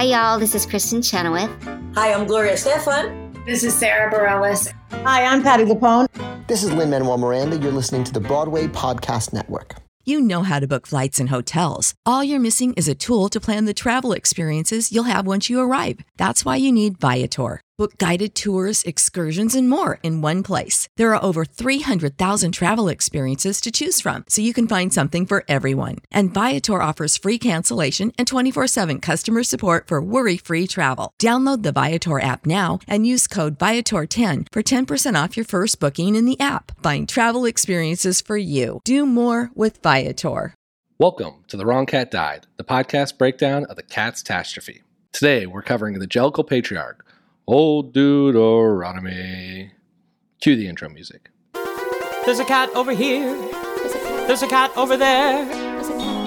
Hi, y'all. This is Kristin Chenoweth. Hi, I'm Gloria Estefan. This is Sara Bareilles. Hi, I'm Patti LuPone. This is Lin Manuel Miranda. You're listening to the Broadway Podcast Network. You know how to book flights and hotels. All you're missing is a tool to plan the travel experiences you'll have once you arrive. That's why you need Viator. Book guided tours, excursions, and more in one place. There are over 300,000 travel experiences to choose from, so you can find something for everyone. And Viator offers free cancellation and 24 7 customer support for worry free travel. Download the Viator app now and use code Viator10 for 10% off your first booking in the app. Find travel experiences for you. Do more with Viator. Welcome to The Wrong Cat Died, the podcast breakdown of the cat's catastrophe. Today, we're covering the Jellicle Patriarch, Old Deuteronomy. Cue the intro music. There's a cat over here. There's a cat over there.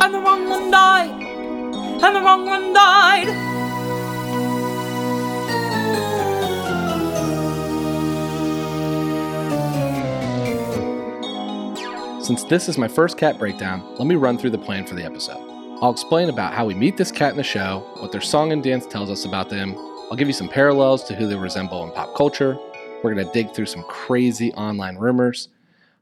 And the wrong one died. And the wrong one died. Since this is my first cat breakdown, let me run through the plan for the episode. I'll explain about how we meet this cat in the show, what their song and dance tells us about them. I'll give you some parallels to who they resemble in pop culture. We're going to dig through some crazy online rumors.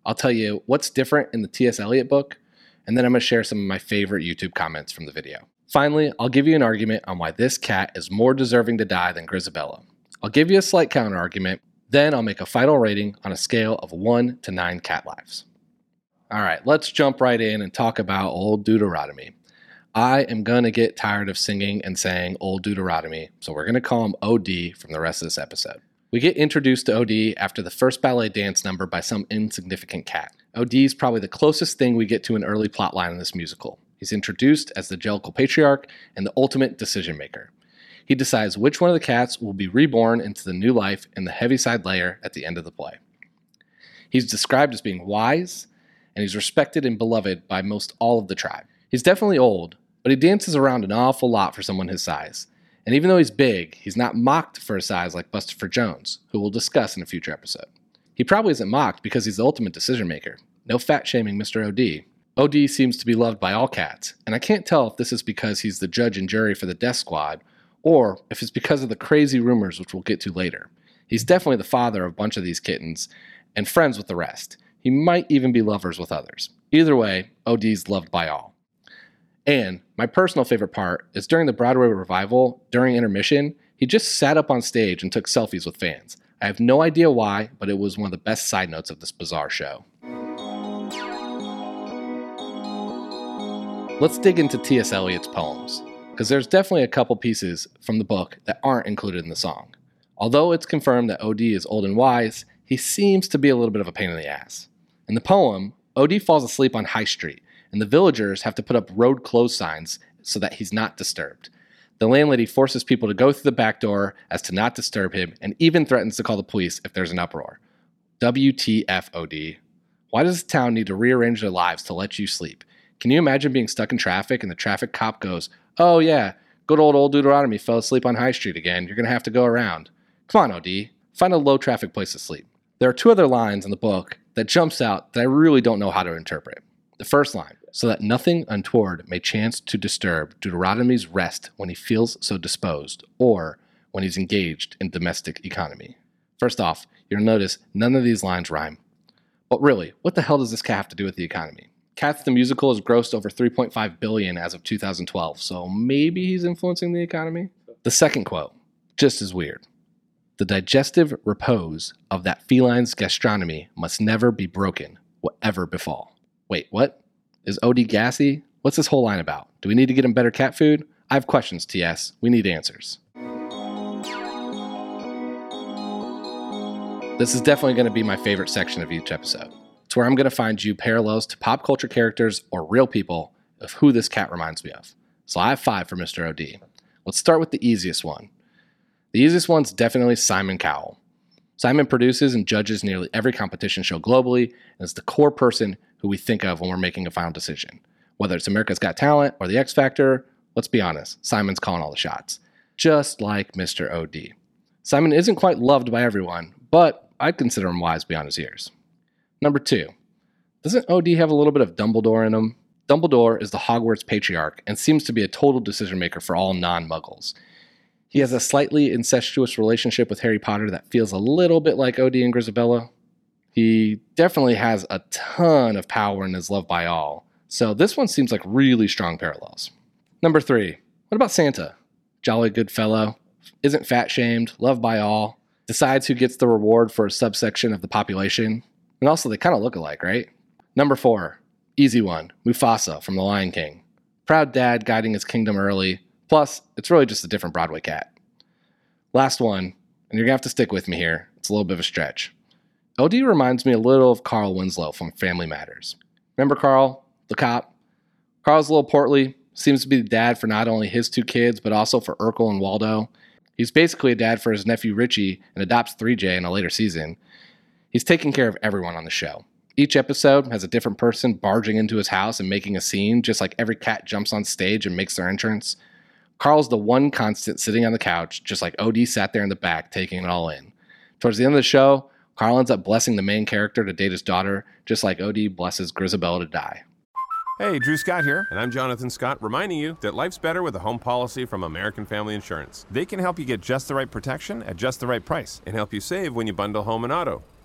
I'll tell you what's different in the T.S. Eliot book, and then I'm going to share some of my favorite YouTube comments from the video. Finally, I'll give you an argument on why this cat is more deserving to die than Grizabella. I'll give you a slight counter argument, then I'll make a final rating on a scale of 1 to 9 cat lives. All right, let's jump right in and talk about Old Deuteronomy. I am going to get tired of singing and saying Old Deuteronomy, so we're going to call him OD from the rest of this episode. We get introduced to OD after the first ballet dance number by some insignificant cat. OD is probably the closest thing we get to an early plotline in this musical. He's introduced as the Jellicle Patriarch and the ultimate decision maker. He decides which one of the cats will be reborn into the new life in the Heaviside layer at the end of the play. He's described as being wise, and he's respected and beloved by most all of the tribe. He's definitely old, but he dances around an awful lot for someone his size. And even though he's big, he's not mocked for his size like Bustopher Jones, who we'll discuss in a future episode. He probably isn't mocked because he's the ultimate decision maker. No fat shaming Mr. OD. OD seems to be loved by all cats, and I can't tell if this is because he's the judge and jury for the death squad, or if it's because of the crazy rumors which we'll get to later. He's definitely the father of a bunch of these kittens, and friends with the rest. He might even be lovers with others. Either way, OD's loved by all. And my personal favorite part is during the Broadway revival, during intermission, he just sat up on stage and took selfies with fans. I have no idea why, but it was one of the best side notes of this bizarre show. Let's dig into T.S. Eliot's poems, because there's definitely a couple pieces from the book that aren't included in the song. Although it's confirmed that OD is old and wise, he seems to be a little bit of a pain in the ass. In the poem, OD falls asleep on High Street, and the villagers have to put up road closed signs so that he's not disturbed. The landlady forces people to go through the back door as to not disturb him and even threatens to call the police if there's an uproar. WTFOD. Why does the town need to rearrange their lives to let you sleep? Can you imagine being stuck in traffic and the traffic cop goes, Oh, yeah, good old old Deuteronomy fell asleep on High Street again. You're going to have to go around. Come on, OD. Find a low traffic place to sleep. There are two other lines in the book that jumps out that I really don't know how to interpret. The first line, so that nothing untoward may chance to disturb Deuteronomy's rest when he feels so disposed, or when he's engaged in domestic economy. First off, you'll notice none of these lines rhyme. But really, what the hell does this cat have to do with the economy? Cats the musical has grossed over 3.5 billion as of 2012, so maybe he's influencing the economy. The second quote, just as weird. The digestive repose of that feline's gastronomy must never be broken, whatever befall. Wait, what? Is OD gassy? What's this whole line about? Do we need to get him better cat food? I have questions, TS. We need answers. This is definitely going to be my favorite section of each episode. It's where I'm going to find you parallels to pop culture characters or real people of who this cat reminds me of. So I have five for Mr. OD. Let's start with the easiest one. The easiest one's definitely Simon Cowell. Simon produces and judges nearly every competition show globally and is the core person who we think of when we're making a final decision. Whether it's America's Got Talent or The X Factor, let's be honest, Simon's calling all the shots. Just like Mr. OD. Simon isn't quite loved by everyone, but I'd consider him wise beyond his years. Number two, doesn't OD have a little bit of Dumbledore in him? Dumbledore is the Hogwarts patriarch and seems to be a total decision maker for all non muggles. He has a slightly incestuous relationship with Harry Potter that feels a little bit like OD and Grizabella. He definitely has a ton of power and is loved by all. So this one seems like really strong parallels. Number three, what about Santa? Jolly good fellow, isn't fat shamed, loved by all, decides who gets the reward for a subsection of the population. And also, they kind of look alike, right? Number four, easy one Mufasa from The Lion King. Proud dad guiding his kingdom early. Plus, it's really just a different Broadway cat. Last one, and you're gonna have to stick with me here. It's a little bit of a stretch. OD reminds me a little of Carl Winslow from Family Matters. Remember Carl, the cop? Carl's a little portly, seems to be the dad for not only his two kids, but also for Urkel and Waldo. He's basically a dad for his nephew Richie and adopts 3J in a later season. He's taking care of everyone on the show. Each episode has a different person barging into his house and making a scene, just like every cat jumps on stage and makes their entrance. Carl's the one constant sitting on the couch, just like OD sat there in the back taking it all in. Towards the end of the show, Carl ends up blessing the main character to date his daughter, just like OD blesses Grizabella to die. Hey, Drew Scott here, and I'm Jonathan Scott, reminding you that life's better with a home policy from American Family Insurance. They can help you get just the right protection at just the right price and help you save when you bundle home and auto.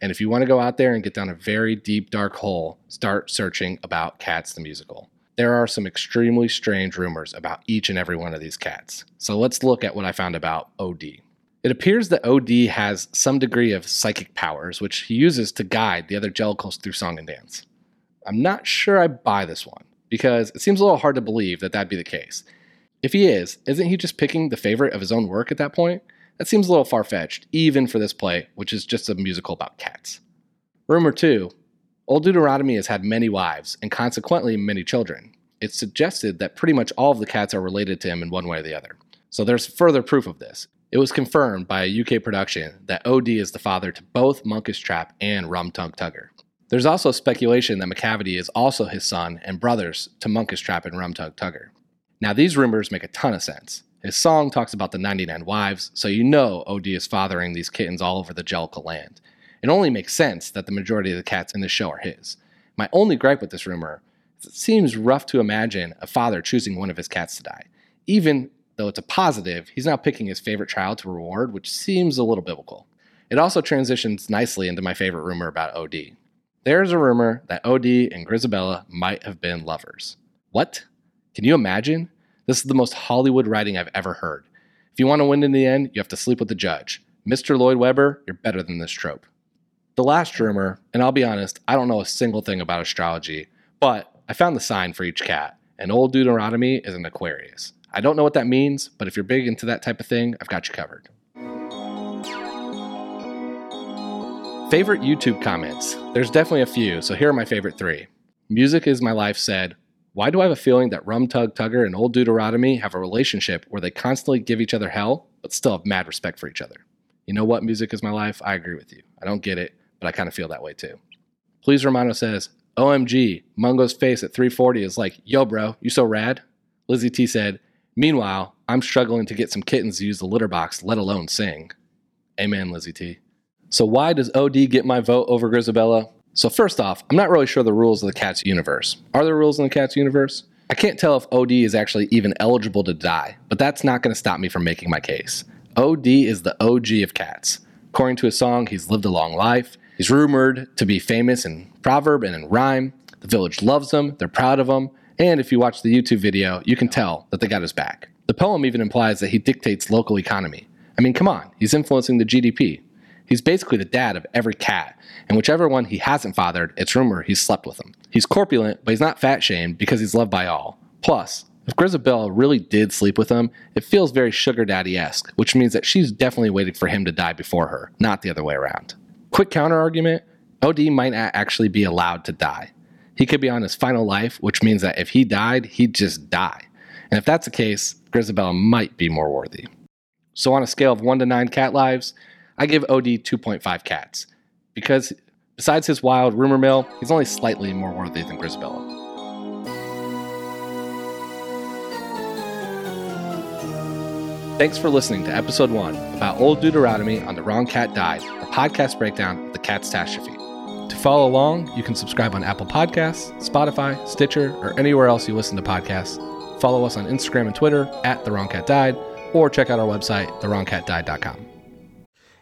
and if you want to go out there and get down a very deep, dark hole, start searching about Cats the Musical. There are some extremely strange rumors about each and every one of these cats. So let's look at what I found about OD. It appears that OD has some degree of psychic powers, which he uses to guide the other Jellicles through song and dance. I'm not sure I buy this one, because it seems a little hard to believe that that'd be the case. If he is, isn't he just picking the favorite of his own work at that point? That seems a little far fetched, even for this play, which is just a musical about cats. Rumor 2 Old Deuteronomy has had many wives, and consequently many children. It's suggested that pretty much all of the cats are related to him in one way or the other. So there's further proof of this. It was confirmed by a UK production that OD is the father to both Munkustrap and Rum Tum Tugger. There's also speculation that Macavity is also his son and brothers to Munkustrap and Rum Tum Tugger. Now, these rumors make a ton of sense. His song talks about the 99 wives, so you know OD is fathering these kittens all over the Jellicle land. It only makes sense that the majority of the cats in this show are his. My only gripe with this rumor is it seems rough to imagine a father choosing one of his cats to die. Even though it's a positive, he's now picking his favorite child to reward, which seems a little biblical. It also transitions nicely into my favorite rumor about OD. There's a rumor that OD and Grizabella might have been lovers. What? Can you imagine? This is the most Hollywood writing I've ever heard. If you want to win in the end, you have to sleep with the judge. Mr. Lloyd Webber, you're better than this trope. The last rumor, and I'll be honest, I don't know a single thing about astrology, but I found the sign for each cat, and old Deuteronomy is an Aquarius. I don't know what that means, but if you're big into that type of thing, I've got you covered. Favorite YouTube comments? There's definitely a few, so here are my favorite three. Music is My Life said, Why do I have a feeling that Rum Tum Tugger and Old Deuteronomy have a relationship where they constantly give each other hell, but still have mad respect for each other? You know what, Music is My Life? I agree with you. I don't get it, but I kind of feel that way too. Please Romano says, OMG, Mungo's face at 340 is like, yo, bro, you so rad. Lizzie T said, Meanwhile, I'm struggling to get some kittens to use the litter box, let alone sing. Amen, Lizzie T. So, why does OD get my vote over Grizabella? So, first off, I'm not really sure the rules of the Cats universe. Are there rules in the Cats universe? I can't tell if OD is actually even eligible to die, but that's not going to stop me from making my case. OD is the OG of cats. According to his song, he's lived a long life. He's rumored to be famous in proverb and in rhyme. The village loves him, they're proud of him, and if you watch the YouTube video, you can tell that they got his back. The poem even implies that he dictates local economy. I mean, come on, he's influencing the GDP. He's basically the dad of every cat, and whichever one he hasn't fathered, it's rumor he's slept with them. He's corpulent, but he's not fat shamed because he's loved by all. Plus, if Grizabella really did sleep with him, it feels very sugar daddy esque, which means that she's definitely waiting for him to die before her, not the other way around. Quick counter argument OD might not actually be allowed to die. He could be on his final life, which means that if he died, he'd just die. And if that's the case, Grizabella might be more worthy. So, on a scale of 1 to 9 cat lives, I give OD 2.5 cats because besides his wild rumor mill, he's only slightly more worthy than Grizabella. Thanks for listening to episode one about Old Deuteronomy on The Wrong Cat Died, a podcast breakdown of the Cat's catastrophe. To follow along, you can subscribe on Apple Podcasts, Spotify, Stitcher, or anywhere else you listen to podcasts. Follow us on Instagram and Twitter at The Wrong Cat Died, or check out our website, TheWrongCatDied.com.